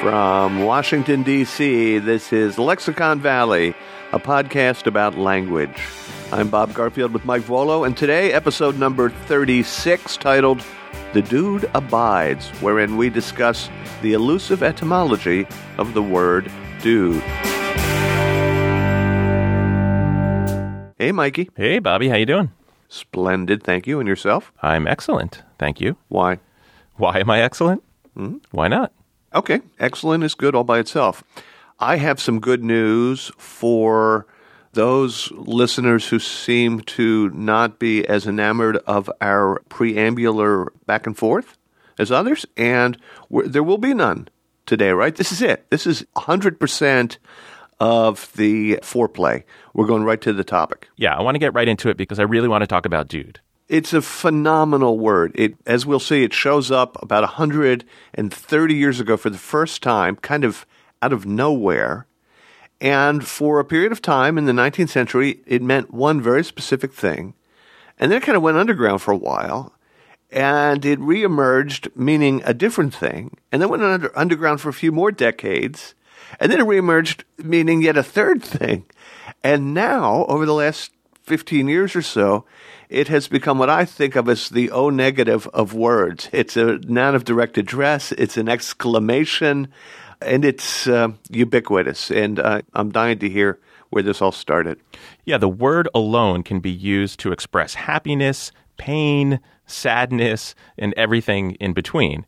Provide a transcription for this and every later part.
From Washington, D.C., this is Lexicon Valley, a podcast about language. I'm Bob Garfield with Mike Vuolo, and today, episode number 36, titled The Dude Abides, wherein we discuss the elusive etymology of the word dude. Hey, Mikey. Hey, Bobby, how you doing? Splendid, thank you. And yourself? I'm excellent, thank you. Why? Why am I excellent? Mm-hmm. Why not? Okay, excellent is good all by itself. I have some good news for those listeners who seem to not be as enamored of our preambular back and forth as others, and there will be none today, right? This is it. This is 100% of the foreplay. We're going right to the topic. Yeah, I want to get right into it because I really want to talk about dude. It's a phenomenal word. It, as we'll see, it shows up about 130 years ago for the first time, kind of out of nowhere. And for a period of time in the 19th century, it meant one very specific thing. And then it kind of went underground for a while. And it reemerged meaning a different thing. And then went under, underground for a few more decades. And then it reemerged meaning yet a third thing. And now, over the last 15 years or so, it has become what I think of as the O negative of words. It's a noun of direct address, it's an exclamation, and it's uh, ubiquitous. And uh, I'm dying to hear where this all started. Yeah, the word alone can be used to express happiness, pain, sadness, and everything in between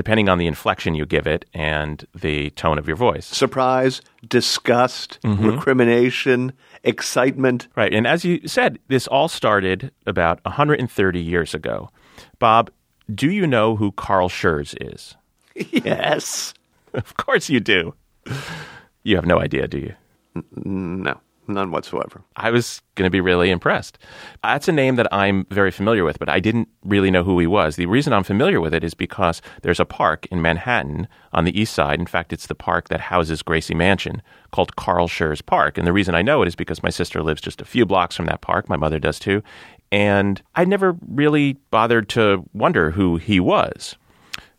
depending on the inflection you give it and the tone of your voice. Surprise, disgust, mm-hmm. recrimination, excitement. Right. And as you said, this all started about 130 years ago. Bob, do you know who Carl Schurz is? Yes. of course you do. You have no idea, do you? No. None whatsoever. I was going to be really impressed. That's a name that I'm very familiar with, but I didn't really know who he was. The reason I'm familiar with it is because there's a park in Manhattan on the east side. In fact, it's the park that houses Gracie Mansion called Carl Schurz Park. And the reason I know it is because my sister lives just a few blocks from that park. My mother does too. And I never really bothered to wonder who he was.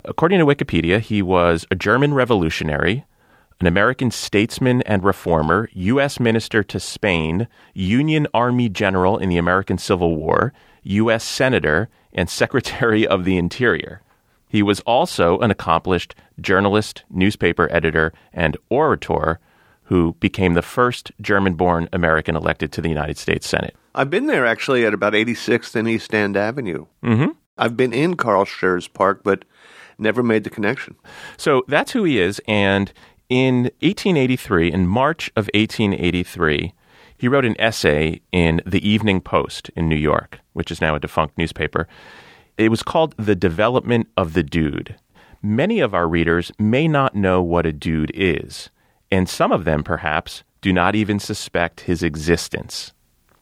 According to Wikipedia, he was a German revolutionary an American statesman and reformer, U.S. Minister to Spain, Union Army General in the American Civil War, U.S. Senator, and Secretary of the Interior. He was also an accomplished journalist, newspaper editor, and orator who became the first German born American elected to the United States Senate. I've been there actually at about 86th and East End Avenue. Mm-hmm. I've been in Carl Schurz Park, but never made the connection. So that's who he is, and in 1883, in March of 1883, he wrote an essay in the Evening Post in New York, which is now a defunct newspaper. It was called The Development of the Dude. Many of our readers may not know what a dude is, and some of them, perhaps, do not even suspect his existence.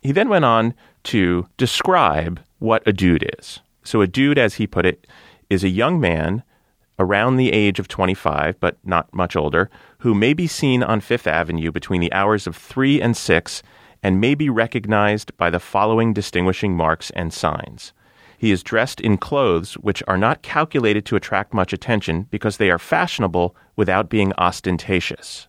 He then went on to describe what a dude is. So, a dude, as he put it, is a young man around the age of 25, but not much older, who may be seen on Fifth Avenue between the hours of 3 and 6 and may be recognized by the following distinguishing marks and signs. He is dressed in clothes which are not calculated to attract much attention because they are fashionable without being ostentatious.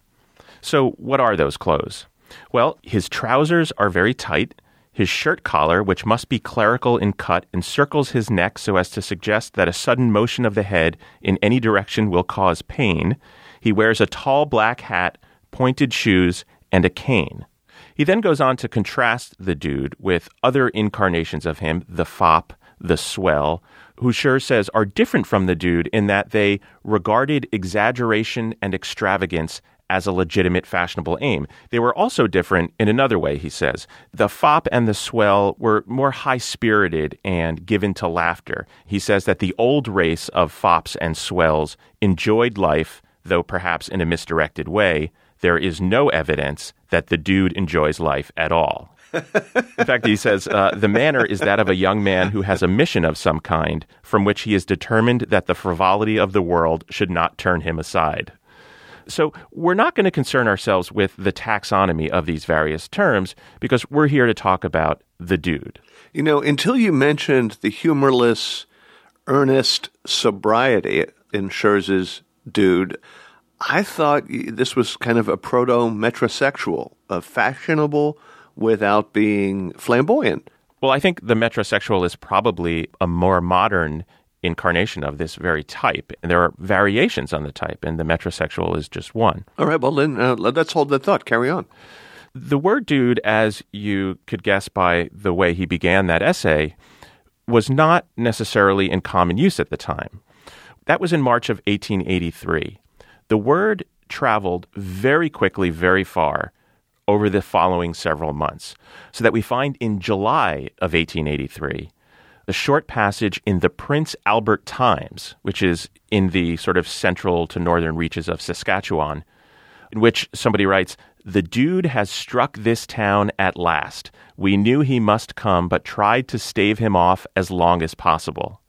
So, what are those clothes? Well, his trousers are very tight his shirt collar, which must be clerical in cut, encircles his neck so as to suggest that a sudden motion of the head in any direction will cause pain. He wears a tall black hat, pointed shoes, and a cane. He then goes on to contrast the dude with other incarnations of him, the fop, the swell, who Schurz says are different from the dude in that they regarded exaggeration and extravagance as a legitimate fashionable aim. They were also different in another way, he says. The fop and the swell were more high spirited and given to laughter. He says that the old race of fops and swells enjoyed life, though perhaps in a misdirected way. There is no evidence that the dude enjoys life at all. in fact, he says uh, the manner is that of a young man who has a mission of some kind from which he is determined that the frivolity of the world should not turn him aside. So we're not going to concern ourselves with the taxonomy of these various terms because we're here to talk about the dude. You know, until you mentioned the humorless, earnest sobriety in Schurz's dude, I thought this was kind of a proto metrosexual, a fashionable without being flamboyant. Well, I think the metrosexual is probably a more modern incarnation of this very type. And there are variations on the type, and the metrosexual is just one. All right, well, then uh, let's hold that thought. Carry on. The word dude, as you could guess by the way he began that essay, was not necessarily in common use at the time. That was in March of 1883. The word traveled very quickly, very far over the following several months, so that we find in July of 1883 a short passage in the Prince Albert Times, which is in the sort of central to northern reaches of Saskatchewan, in which somebody writes, The dude has struck this town at last. We knew he must come, but tried to stave him off as long as possible.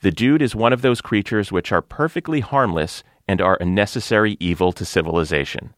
The dude is one of those creatures which are perfectly harmless and are a necessary evil to civilization.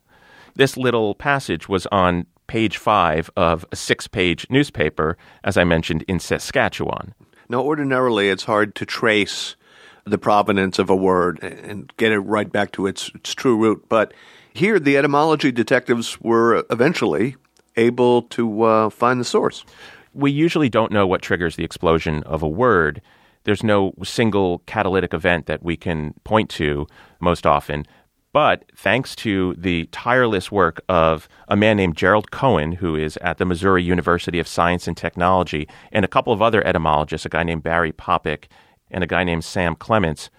This little passage was on page five of a six page newspaper, as I mentioned, in Saskatchewan. Now, ordinarily, it's hard to trace the provenance of a word and get it right back to its, its true root. But here, the etymology detectives were eventually able to uh, find the source. We usually don't know what triggers the explosion of a word. There's no single catalytic event that we can point to most often. But thanks to the tireless work of a man named Gerald Cohen, who is at the Missouri University of Science and Technology, and a couple of other etymologists, a guy named Barry Popik and a guy named Sam Clements,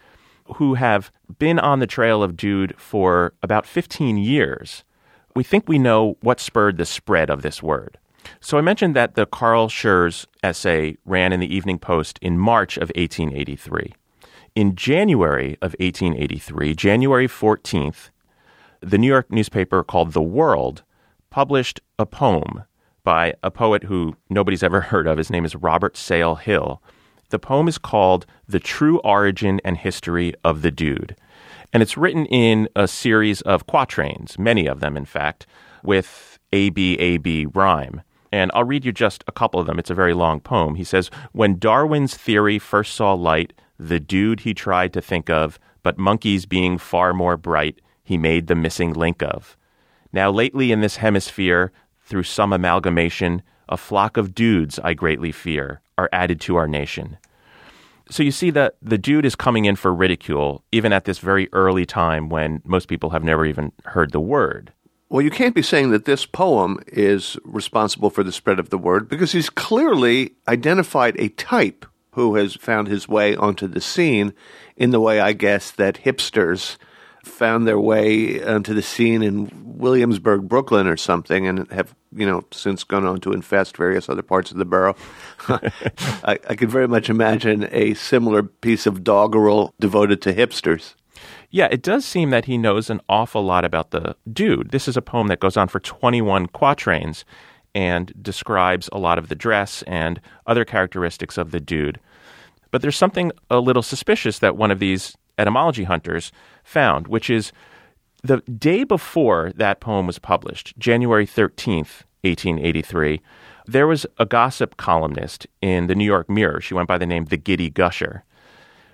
who have been on the trail of Dude for about 15 years, we think we know what spurred the spread of this word. So I mentioned that the Carl Schurz essay ran in the Evening Post in March of 1883. In January of 1883, January 14th, the New York newspaper called The World published a poem by a poet who nobody's ever heard of. His name is Robert Sale Hill. The poem is called The True Origin and History of the Dude. And it's written in a series of quatrains, many of them, in fact, with ABAB rhyme. And I'll read you just a couple of them. It's a very long poem. He says, When Darwin's theory first saw light, the dude he tried to think of, but monkeys being far more bright, he made the missing link of. Now, lately in this hemisphere, through some amalgamation, a flock of dudes, I greatly fear, are added to our nation. So you see that the dude is coming in for ridicule, even at this very early time when most people have never even heard the word. Well, you can't be saying that this poem is responsible for the spread of the word because he's clearly identified a type who has found his way onto the scene in the way I guess that hipsters found their way onto the scene in Williamsburg, Brooklyn, or something, and have you know since gone on to infest various other parts of the borough. I, I could very much imagine a similar piece of doggerel devoted to hipsters. Yeah, it does seem that he knows an awful lot about the dude. This is a poem that goes on for 21 quatrains, and describes a lot of the dress and other characteristics of the dude. But there's something a little suspicious that one of these etymology hunters found, which is the day before that poem was published, January 13th, 1883, there was a gossip columnist in the New York Mirror. She went by the name The Giddy Gusher,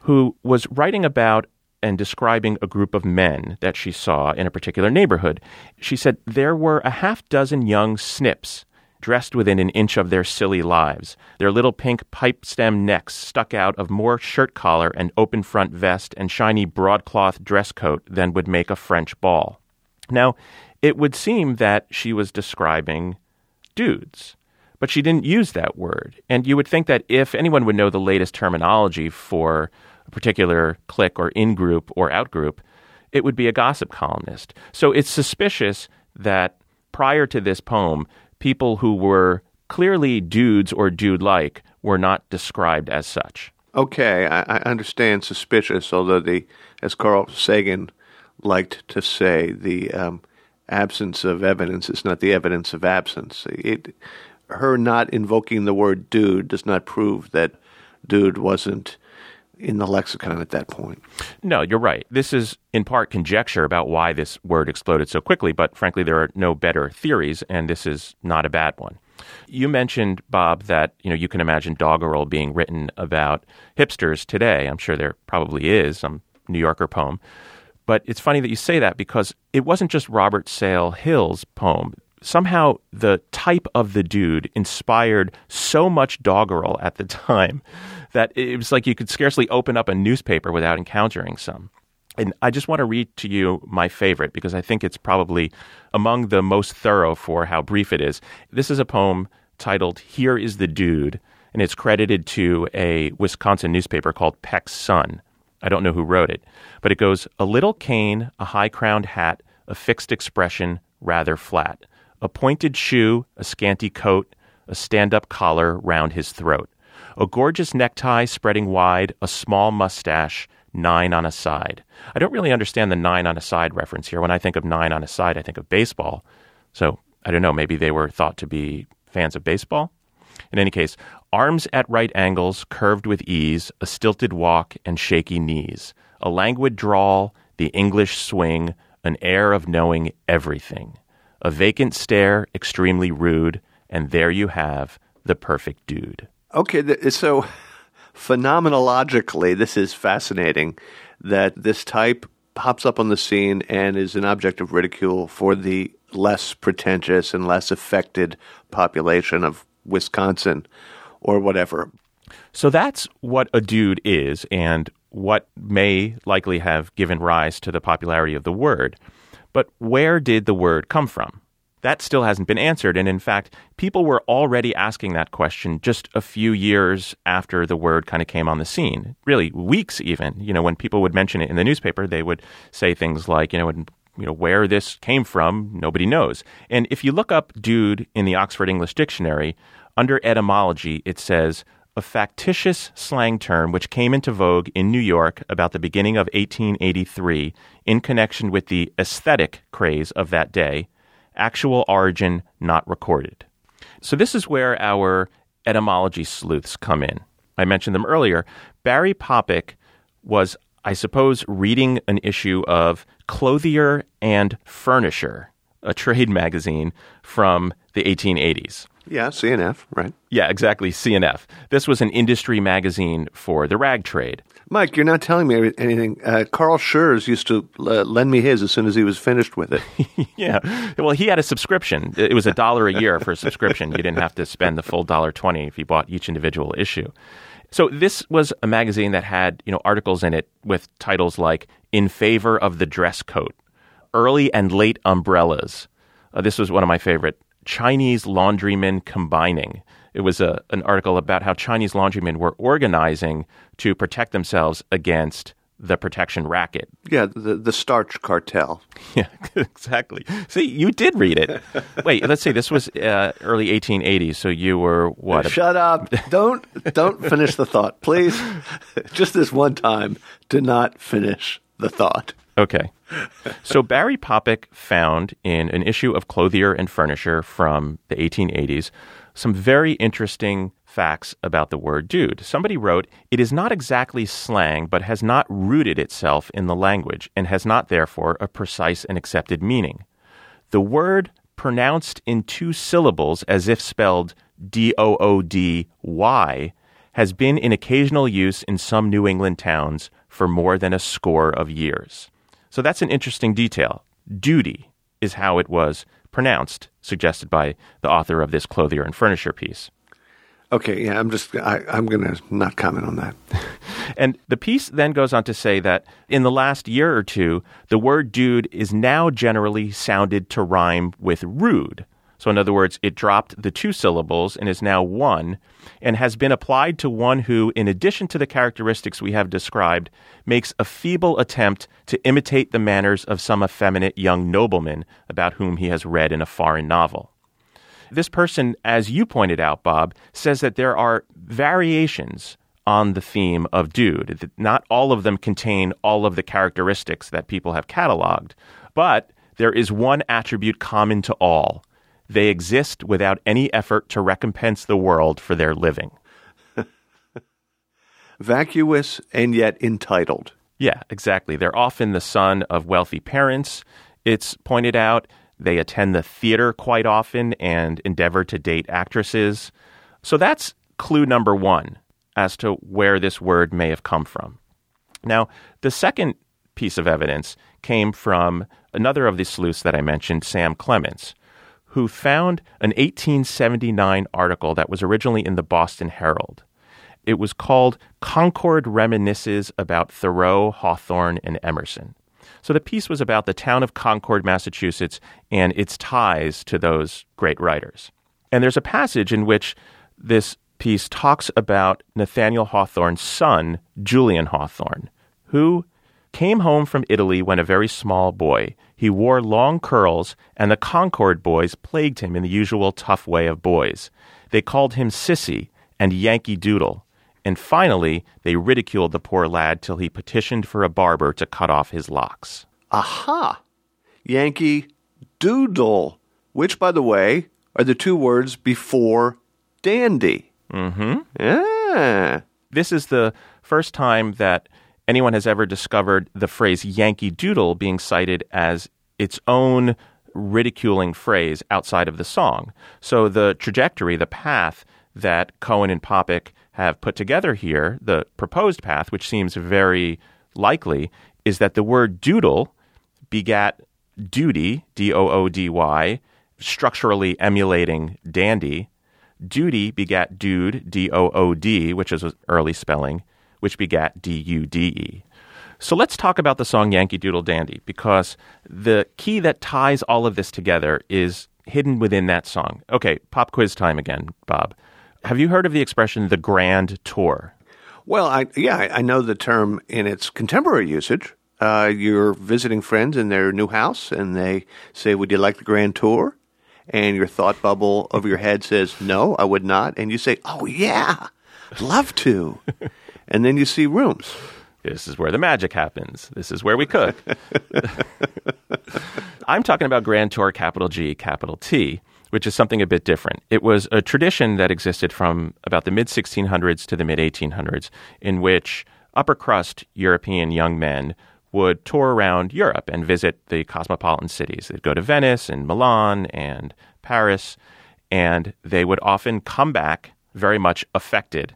who was writing about and describing a group of men that she saw in a particular neighborhood. She said there were a half dozen young snips dressed within an inch of their silly lives, their little pink pipe stem necks stuck out of more shirt collar and open front vest and shiny broadcloth dress coat than would make a French ball. Now, it would seem that she was describing dudes, but she didn't use that word. And you would think that if anyone would know the latest terminology for a particular clique or in group or out group, it would be a gossip columnist. So it's suspicious that prior to this poem, people who were clearly dudes or dude like were not described as such. Okay, I, I understand suspicious, although the, as Carl Sagan liked to say, the um, absence of evidence is not the evidence of absence. It, her not invoking the word dude does not prove that dude wasn't in the lexicon at that point. No, you're right. This is in part conjecture about why this word exploded so quickly, but frankly, there are no better theories, and this is not a bad one. You mentioned, Bob, that you know you can imagine doggerel being written about hipsters today. I'm sure there probably is some New Yorker poem. But it's funny that you say that because it wasn't just Robert Sale Hill's poem. Somehow the type of the dude inspired so much doggerel at the time that it was like you could scarcely open up a newspaper without encountering some. And I just want to read to you my favorite because I think it's probably among the most thorough for how brief it is. This is a poem titled Here is the Dude, and it's credited to a Wisconsin newspaper called Peck's Sun. I don't know who wrote it, but it goes a little cane, a high crowned hat, a fixed expression, rather flat, a pointed shoe, a scanty coat, a stand up collar round his throat, a gorgeous necktie spreading wide, a small mustache, nine on a side. I don't really understand the nine on a side reference here. When I think of nine on a side, I think of baseball. So I don't know, maybe they were thought to be fans of baseball? In any case, arms at right angles, curved with ease, a stilted walk, and shaky knees, a languid drawl, the English swing, an air of knowing everything, a vacant stare, extremely rude, and there you have the perfect dude. Okay, so phenomenologically, this is fascinating that this type pops up on the scene and is an object of ridicule for the less pretentious and less affected population of Wisconsin or whatever. So that's what a dude is and what may likely have given rise to the popularity of the word. But where did the word come from? That still hasn't been answered. And in fact, people were already asking that question just a few years after the word kind of came on the scene. Really, weeks even. You know, when people would mention it in the newspaper, they would say things like, you know, you know where this came from nobody knows and if you look up dude in the oxford english dictionary under etymology it says a factitious slang term which came into vogue in New York about the beginning of 1883 in connection with the aesthetic craze of that day, actual origin not recorded. So, this is where our etymology sleuths come in. I mentioned them earlier. Barry Popik was I suppose, reading an issue of Clothier and Furnisher, a trade magazine from the 1880s. Yeah, CNF, right. Yeah, exactly, CNF. This was an industry magazine for the rag trade. Mike, you're not telling me anything. Uh, Carl Schurz used to uh, lend me his as soon as he was finished with it. yeah. Well, he had a subscription. It was a dollar a year for a subscription. You didn't have to spend the full dollar twenty if you bought each individual issue. So this was a magazine that had, you know, articles in it with titles like "In Favor of the Dress Coat," "Early and Late Umbrellas." Uh, this was one of my favorite. Chinese laundrymen combining. It was a, an article about how Chinese laundrymen were organizing to protect themselves against the protection racket. Yeah, the, the starch cartel. Yeah, exactly. See, you did read it. Wait, let's see. This was uh, early 1880s, so you were what? Shut up! Don't don't finish the thought, please. Just this one time, do not finish the thought. Okay. So Barry Popik found in an issue of Clothier and Furnisher from the 1880s some very interesting facts about the word dude. Somebody wrote, It is not exactly slang, but has not rooted itself in the language and has not, therefore, a precise and accepted meaning. The word pronounced in two syllables as if spelled D O O D Y has been in occasional use in some New England towns for more than a score of years. So that's an interesting detail. Duty is how it was pronounced, suggested by the author of this clothier and furnisher piece. Okay, yeah, I'm just I, am going to not comment on that. and the piece then goes on to say that in the last year or two, the word dude is now generally sounded to rhyme with rude. So, in other words, it dropped the two syllables and is now one, and has been applied to one who, in addition to the characteristics we have described, makes a feeble attempt to imitate the manners of some effeminate young nobleman about whom he has read in a foreign novel. This person, as you pointed out, Bob, says that there are variations on the theme of dude. Not all of them contain all of the characteristics that people have cataloged, but there is one attribute common to all. They exist without any effort to recompense the world for their living. Vacuous and yet entitled. Yeah, exactly. They're often the son of wealthy parents. It's pointed out they attend the theater quite often and endeavor to date actresses. So that's clue number one as to where this word may have come from. Now, the second piece of evidence came from another of the sleuths that I mentioned, Sam Clements, who found an 1879 article that was originally in the Boston Herald. It was called Concord Reminisces about Thoreau, Hawthorne, and Emerson. So the piece was about the town of Concord, Massachusetts, and its ties to those great writers. And there's a passage in which this piece talks about Nathaniel Hawthorne's son, Julian Hawthorne, who came home from Italy when a very small boy. He wore long curls, and the Concord boys plagued him in the usual tough way of boys. They called him Sissy and Yankee Doodle, and finally they ridiculed the poor lad till he petitioned for a barber to cut off his locks. Aha! Yankee Doodle, which, by the way, are the two words before dandy. Mm-hmm. Yeah. This is the first time that anyone has ever discovered the phrase Yankee Doodle being cited as its own ridiculing phrase outside of the song. So the trajectory, the path that Cohen and Popik have put together here, the proposed path, which seems very likely, is that the word doodle begat duty, D O O D Y, structurally emulating dandy. Duty begat dude, D O O D, which is early spelling, which begat D U D E. So let's talk about the song Yankee Doodle Dandy because the key that ties all of this together is hidden within that song. Okay, pop quiz time again, Bob. Have you heard of the expression the grand tour? Well, I, yeah, I, I know the term in its contemporary usage. Uh, you're visiting friends in their new house, and they say, "Would you like the grand tour?" And your thought bubble over your head says, "No, I would not." And you say, "Oh yeah, love to." and then you see rooms. This is where the magic happens. This is where we cook. I'm talking about Grand Tour, capital G, capital T, which is something a bit different. It was a tradition that existed from about the mid 1600s to the mid 1800s, in which upper crust European young men would tour around Europe and visit the cosmopolitan cities. They'd go to Venice and Milan and Paris, and they would often come back very much affected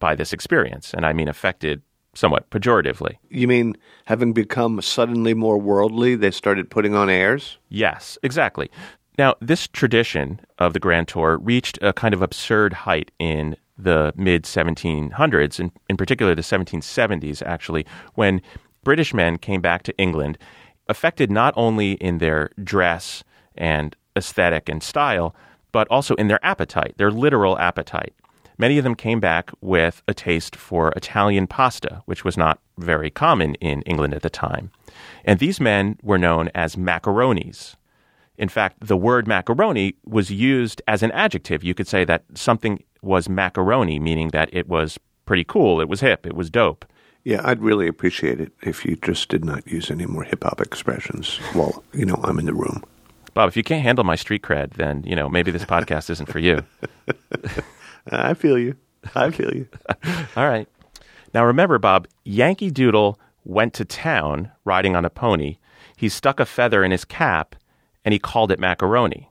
by this experience. And I mean affected somewhat pejoratively. You mean having become suddenly more worldly, they started putting on airs? Yes, exactly. Now, this tradition of the Grand Tour reached a kind of absurd height in the mid 1700s, and in particular the 1770s, actually, when British men came back to England, affected not only in their dress and aesthetic and style, but also in their appetite, their literal appetite. Many of them came back with a taste for Italian pasta, which was not very common in England at the time. And these men were known as macaronis. In fact, the word macaroni was used as an adjective. You could say that something was macaroni, meaning that it was pretty cool, it was hip, it was dope. Yeah, I'd really appreciate it if you just did not use any more hip hop expressions while, you know, I'm in the room. Bob, if you can't handle my street cred, then, you know, maybe this podcast isn't for you. Uh, I feel you. I feel you. All right. Now remember, Bob, Yankee Doodle went to town riding on a pony. He stuck a feather in his cap and he called it macaroni.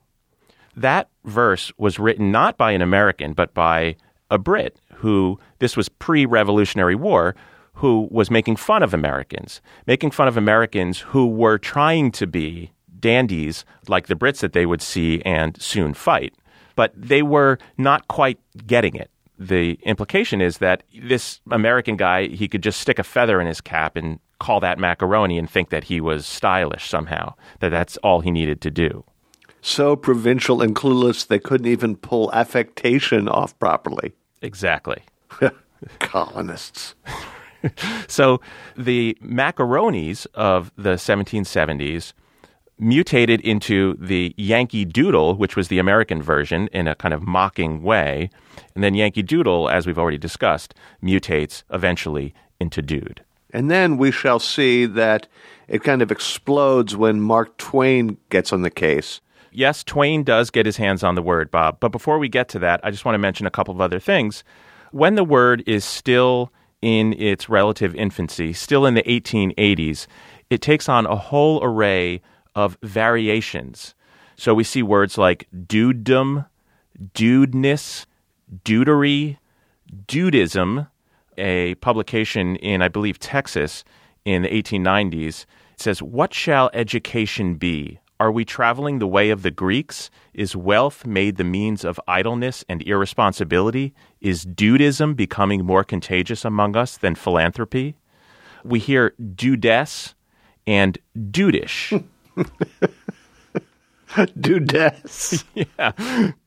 That verse was written not by an American, but by a Brit who, this was pre Revolutionary War, who was making fun of Americans, making fun of Americans who were trying to be dandies like the Brits that they would see and soon fight. But they were not quite getting it. The implication is that this American guy, he could just stick a feather in his cap and call that macaroni and think that he was stylish somehow, that that's all he needed to do. So provincial and clueless, they couldn't even pull affectation off properly. Exactly. Colonists. so the macaronis of the 1770s mutated into the Yankee Doodle, which was the American version in a kind of mocking way. And then Yankee Doodle, as we've already discussed, mutates eventually into Dude. And then we shall see that it kind of explodes when Mark Twain gets on the case. Yes, Twain does get his hands on the word, Bob. But before we get to that, I just want to mention a couple of other things. When the word is still in its relative infancy, still in the 1880s, it takes on a whole array of variations. So we see words like dudedom, dudeness, dudery, dudism, a publication in, I believe, Texas in the 1890s. It says, What shall education be? Are we traveling the way of the Greeks? Is wealth made the means of idleness and irresponsibility? Is dudism becoming more contagious among us than philanthropy? We hear dudess and dudish. Dudess. yeah,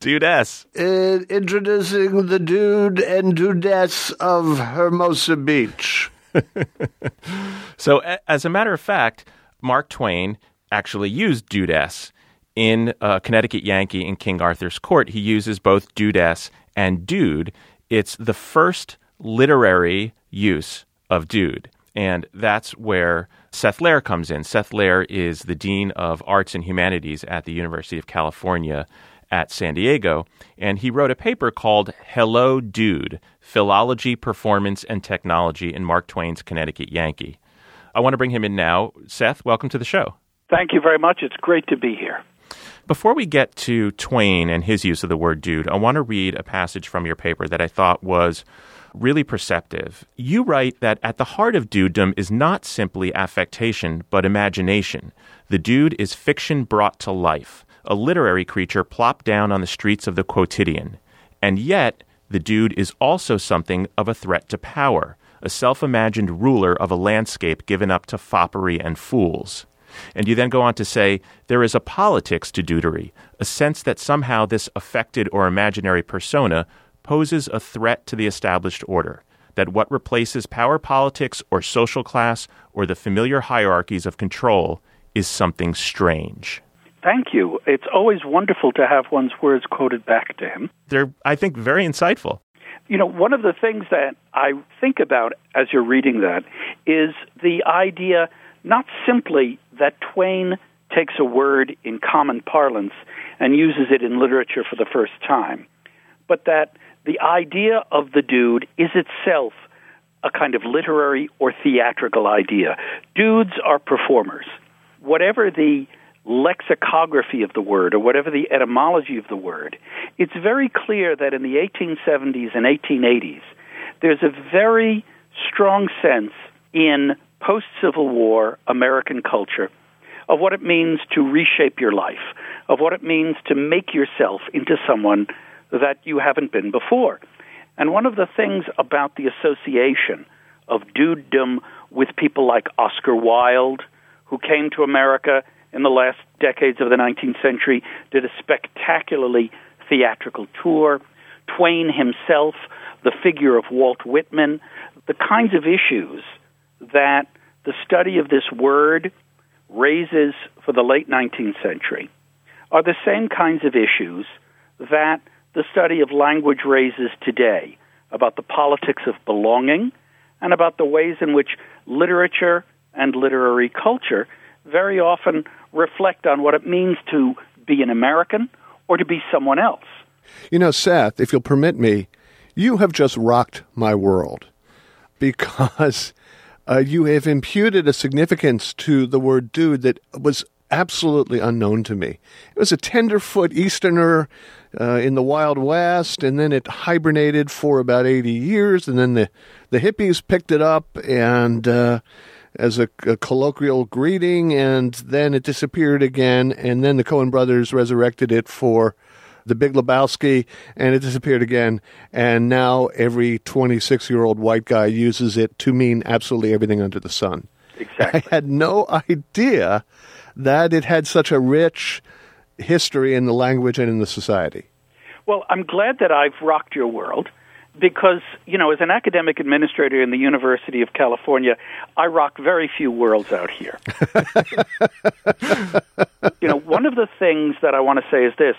dudess. Uh, introducing the dude and dudess of Hermosa Beach. So, a- as a matter of fact, Mark Twain actually used dudess in uh, Connecticut Yankee in King Arthur's Court. He uses both dudess and dude. It's the first literary use of dude. And that's where Seth Lerer comes in. Seth Lerer is the Dean of Arts and Humanities at the University of California at San Diego. And he wrote a paper called Hello Dude Philology, Performance, and Technology in Mark Twain's Connecticut Yankee. I want to bring him in now. Seth, welcome to the show. Thank you very much. It's great to be here. Before we get to Twain and his use of the word dude, I want to read a passage from your paper that I thought was really perceptive. You write that at the heart of dudedom is not simply affectation, but imagination. The dude is fiction brought to life, a literary creature plopped down on the streets of the quotidian. And yet, the dude is also something of a threat to power, a self imagined ruler of a landscape given up to foppery and fools. And you then go on to say there is a politics to dudery, a sense that somehow this affected or imaginary persona poses a threat to the established order, that what replaces power politics or social class or the familiar hierarchies of control is something strange. Thank you. It's always wonderful to have one's words quoted back to him. They're, I think, very insightful. You know, one of the things that I think about as you're reading that is the idea not simply that Twain takes a word in common parlance and uses it in literature for the first time, but that the idea of the dude is itself a kind of literary or theatrical idea. Dudes are performers. Whatever the lexicography of the word or whatever the etymology of the word, it's very clear that in the 1870s and 1880s, there's a very strong sense in post Civil War American culture of what it means to reshape your life, of what it means to make yourself into someone that you haven't been before. And one of the things about the association of dudedom with people like Oscar Wilde, who came to America in the last decades of the 19th century, did a spectacularly theatrical tour, Twain himself, the figure of Walt Whitman, the kinds of issues that the study of this word raises for the late 19th century are the same kinds of issues that the study of language raises today about the politics of belonging and about the ways in which literature and literary culture very often reflect on what it means to be an American or to be someone else. You know, Seth, if you'll permit me, you have just rocked my world because uh, you have imputed a significance to the word dude that was absolutely unknown to me. It was a tenderfoot Easterner uh, in the Wild West, and then it hibernated for about 80 years, and then the, the hippies picked it up and uh, as a, a colloquial greeting, and then it disappeared again, and then the Coen brothers resurrected it for the Big Lebowski, and it disappeared again. And now every 26 year old white guy uses it to mean absolutely everything under the sun. Exactly. I had no idea that it had such a rich history in the language and in the society. Well, I'm glad that I've rocked your world because, you know, as an academic administrator in the University of California, I rock very few worlds out here. you know, one of the things that I want to say is this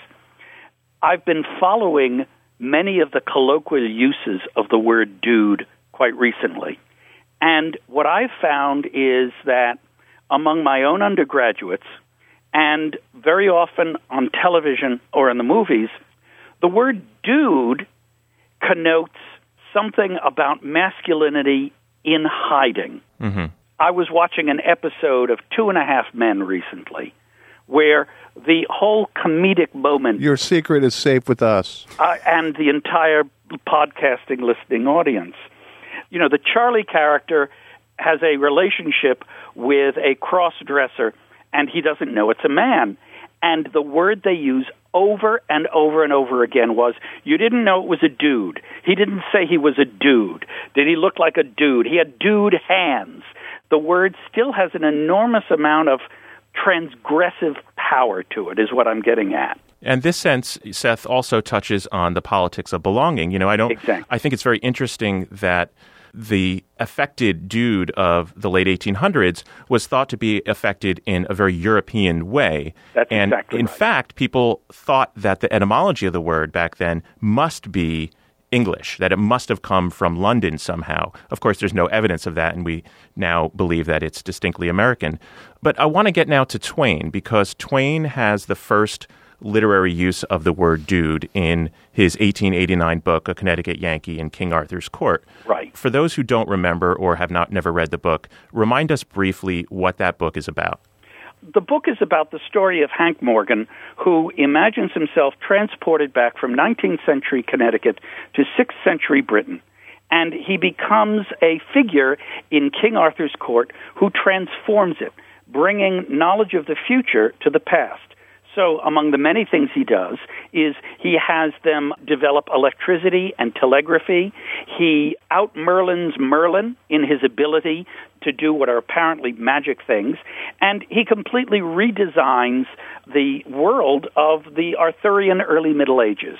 I've been following many of the colloquial uses of the word dude quite recently. And what I've found is that among my own undergraduates, and very often on television or in the movies, the word dude connotes something about masculinity in hiding. Mm-hmm. I was watching an episode of Two and a Half Men recently where the whole comedic moment Your secret is safe with us. uh, and the entire podcasting listening audience. You know, the Charlie character has a relationship with a cross dresser and he doesn't know it's a man. And the word they use over and over and over again was you didn't know it was a dude. He didn't say he was a dude. Did he look like a dude? He had dude hands. The word still has an enormous amount of transgressive power to it, is what I'm getting at. And this sense, Seth, also touches on the politics of belonging. You know, I don't. Exactly. I think it's very interesting that the affected dude of the late 1800s was thought to be affected in a very European way. That's and exactly in right. fact, people thought that the etymology of the word back then must be English, that it must have come from London somehow. Of course, there's no evidence of that, and we now believe that it's distinctly American. But I want to get now to Twain because Twain has the first literary use of the word dude in his 1889 book, A Connecticut Yankee in King Arthur's Court. Right. For those who don't remember or have not never read the book, remind us briefly what that book is about. The book is about the story of Hank Morgan, who imagines himself transported back from 19th century Connecticut to 6th century Britain. And he becomes a figure in King Arthur's court who transforms it, bringing knowledge of the future to the past. So, among the many things he does, is he has them develop electricity and telegraphy. He out Merlin's Merlin in his ability to do what are apparently magic things, and he completely redesigns the world of the Arthurian early Middle Ages.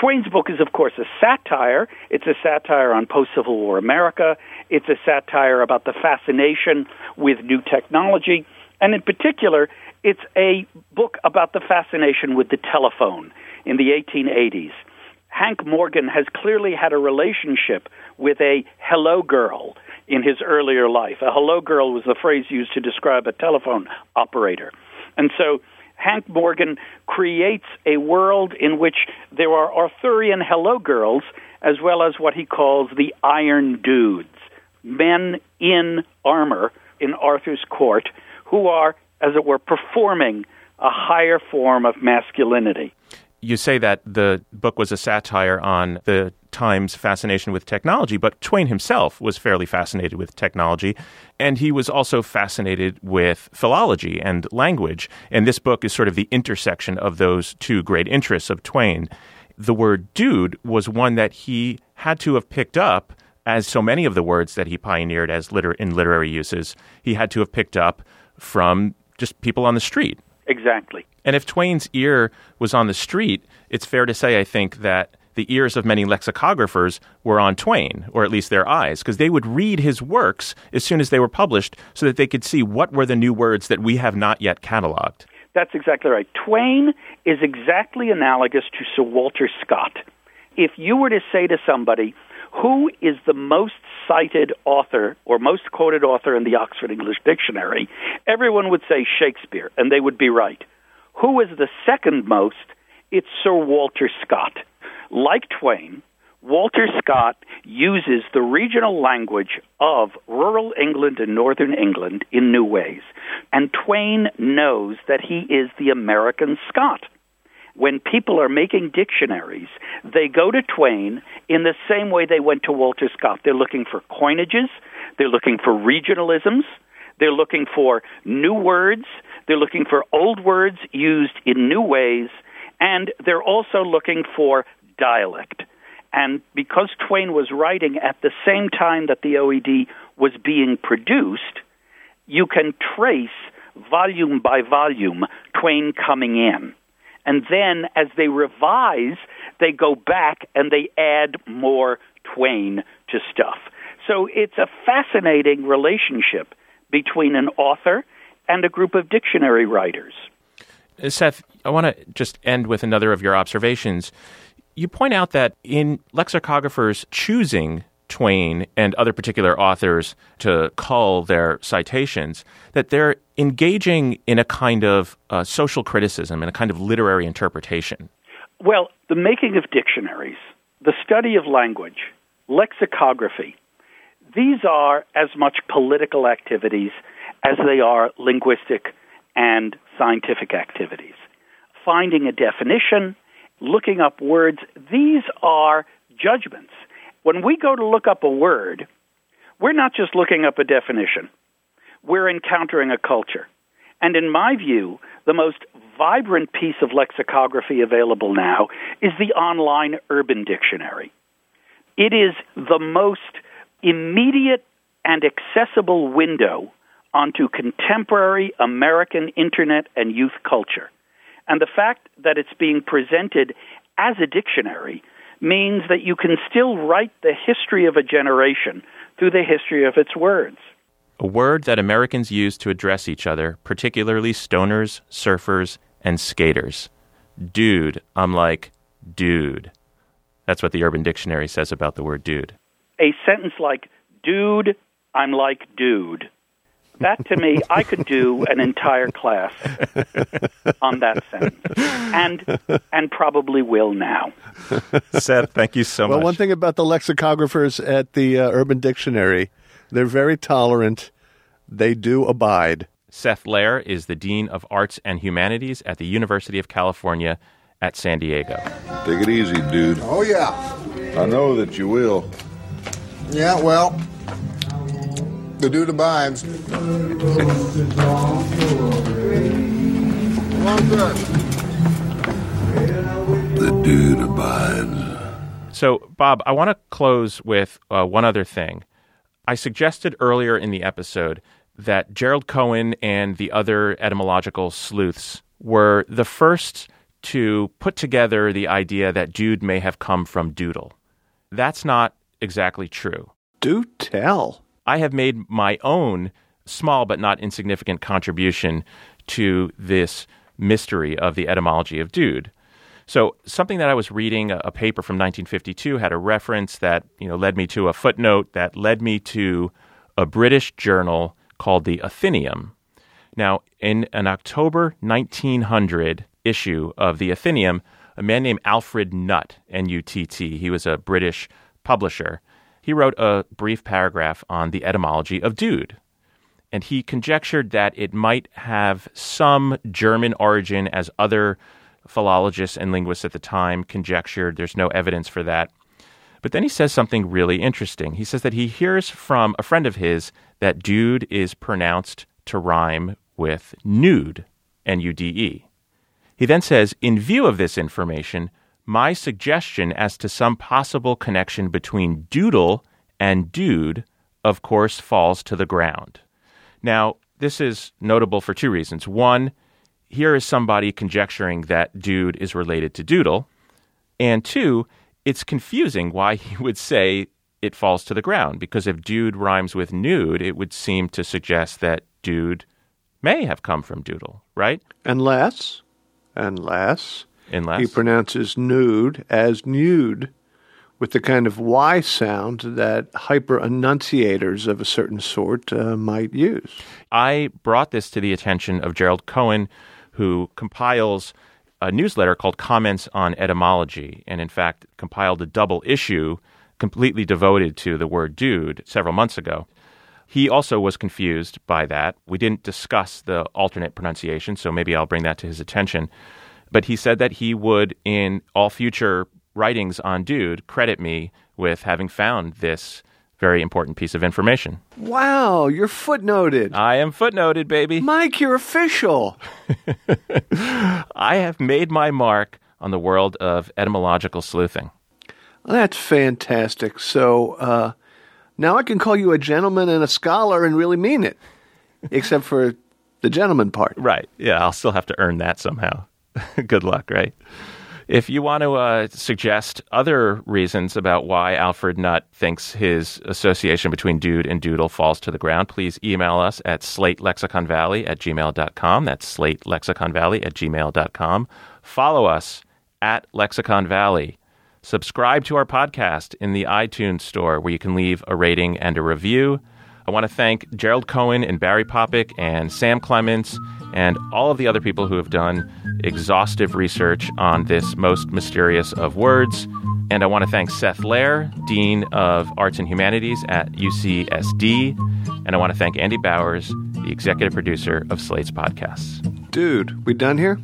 Twain's book is, of course, a satire. It's a satire on post Civil War America. It's a satire about the fascination with new technology. And in particular, it's a book about the fascination with the telephone in the 1880s. Hank Morgan has clearly had a relationship with a hello girl in his earlier life. A hello girl was the phrase used to describe a telephone operator. And so Hank Morgan creates a world in which there are Arthurian hello girls as well as what he calls the iron dudes, men in armor in Arthur's court who are, as it were, performing a higher form of masculinity. You say that the book was a satire on the time's fascination with technology, but Twain himself was fairly fascinated with technology, and he was also fascinated with philology and language. And this book is sort of the intersection of those two great interests of Twain. The word dude was one that he had to have picked up, as so many of the words that he pioneered as liter- in literary uses, he had to have picked up from just people on the street. Exactly. And if Twain's ear was on the street, it's fair to say, I think, that the ears of many lexicographers were on Twain, or at least their eyes, because they would read his works as soon as they were published so that they could see what were the new words that we have not yet cataloged. That's exactly right. Twain is exactly analogous to Sir Walter Scott. If you were to say to somebody, who is the most cited author or most quoted author in the Oxford English Dictionary, everyone would say Shakespeare, and they would be right. Who is the second most? It's Sir Walter Scott. Like Twain, Walter Scott uses the regional language of rural England and northern England in new ways. And Twain knows that he is the American Scott. When people are making dictionaries, they go to Twain in the same way they went to Walter Scott. They're looking for coinages, they're looking for regionalisms, they're looking for new words, they're looking for old words used in new ways, and they're also looking for dialect. And because Twain was writing at the same time that the OED was being produced, you can trace volume by volume Twain coming in. And then as they revise, they go back and they add more Twain to stuff. So it's a fascinating relationship between an author and a group of dictionary writers. Uh, Seth, I want to just end with another of your observations. You point out that in lexicographers choosing Twain and other particular authors to cull their citations, that they're engaging in a kind of uh, social criticism and a kind of literary interpretation. Well, the making of dictionaries, the study of language, lexicography, these are as much political activities as they are linguistic and scientific activities. Finding a definition, looking up words, these are judgments. When we go to look up a word, we're not just looking up a definition, we're encountering a culture. And in my view, the most vibrant piece of lexicography available now is the online Urban Dictionary. It is the most immediate and accessible window onto contemporary American internet and youth culture. And the fact that it's being presented as a dictionary means that you can still write the history of a generation through the history of its words. A word that Americans use to address each other, particularly stoners, surfers, and skaters. Dude, I'm like, dude. That's what the Urban Dictionary says about the word dude. A sentence like, dude, I'm like dude. That to me, I could do an entire class on that sentence, and and probably will now. Seth, thank you so well, much. Well, one thing about the lexicographers at the uh, Urban Dictionary, they're very tolerant. They do abide. Seth Lerer is the Dean of Arts and Humanities at the University of California at San Diego. Take it easy, dude. Oh, yeah. I know that you will. Yeah, well, the dude abides. The dude abides. So, Bob, I want to close with uh, one other thing. I suggested earlier in the episode that Gerald Cohen and the other etymological sleuths were the first to put together the idea that dude may have come from doodle. That's not exactly true. Do tell. I have made my own small but not insignificant contribution to this mystery of the etymology of dude. So, something that I was reading, a, paper from 1952, had a reference that you know led me to a footnote that led me to a British journal called the Athenaeum. Now, in an October 1900 issue of the Athenaeum, a man named Alfred Nutt, N-U-T-T, he was a British publisher. He wrote a brief paragraph on the etymology of dude and he conjectured that it might have some German origin, as other philologists and linguists at the time conjectured. There's no evidence for that. But then he says something really interesting. He says that he hears from a friend of his that dude is pronounced to rhyme with nude, N U D E. He then says, in view of this information, my suggestion as to some possible connection between doodle and dude, of course, falls to the ground. Now, this is notable for two reasons. One, here is somebody conjecturing that dude is related to doodle. And two, it's confusing why he would say it falls to the ground, because if dude rhymes with nude, it would seem to suggest that dude may have come from doodle, right? Unless, unless. He pronounces nude as nude with the kind of Y sound that hyper enunciators of a certain sort uh, might use. I brought this to the attention of Gerald Cohen, who compiles a newsletter called Comments on Etymology, and in fact compiled a double issue completely devoted to the word dude several months ago. He also was confused by that. We didn't discuss the alternate pronunciation, so maybe I'll bring that to his attention. But he said that he would, in all future writings on Dude, credit me with having found this very important piece of information. Wow, you're footnoted. I am footnoted, baby. Mike, you're official. I have made my mark on the world of etymological sleuthing. That's fantastic. So uh, now I can call you a gentleman and a scholar and really mean it, except for the gentleman part. Right. Yeah, I'll still have to earn that somehow. Good luck, right? If you want to uh, suggest other reasons about why Alfred Nutt thinks his association between dude and doodle falls to the ground, please email us at slatelexiconvalley at gmail.com. That's slatelexiconvalley at gmail.com. Follow us at Lexicon Valley. Subscribe to our podcast in the iTunes store where you can leave a rating and a review. I want to thank Gerald Cohen and Barry Popik and Sam Clements and all of the other people who have done exhaustive research on this most mysterious of words. And I want to thank Seth Lerer, Dean of Arts and Humanities at UCSD. And I want to thank Andy Bowers, the executive producer of Slate's podcasts. Dude, we done here?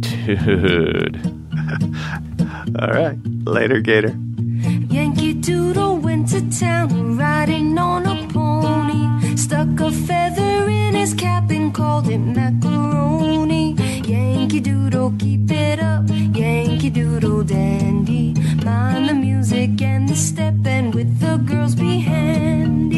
Dude. All right. Later, Gator. Yankee Doodle went to town riding on a Stuck a feather in his cap and called it macaroni. Yankee Doodle, keep it up, Yankee Doodle dandy. Mind the music and the step, and with the girls be handy.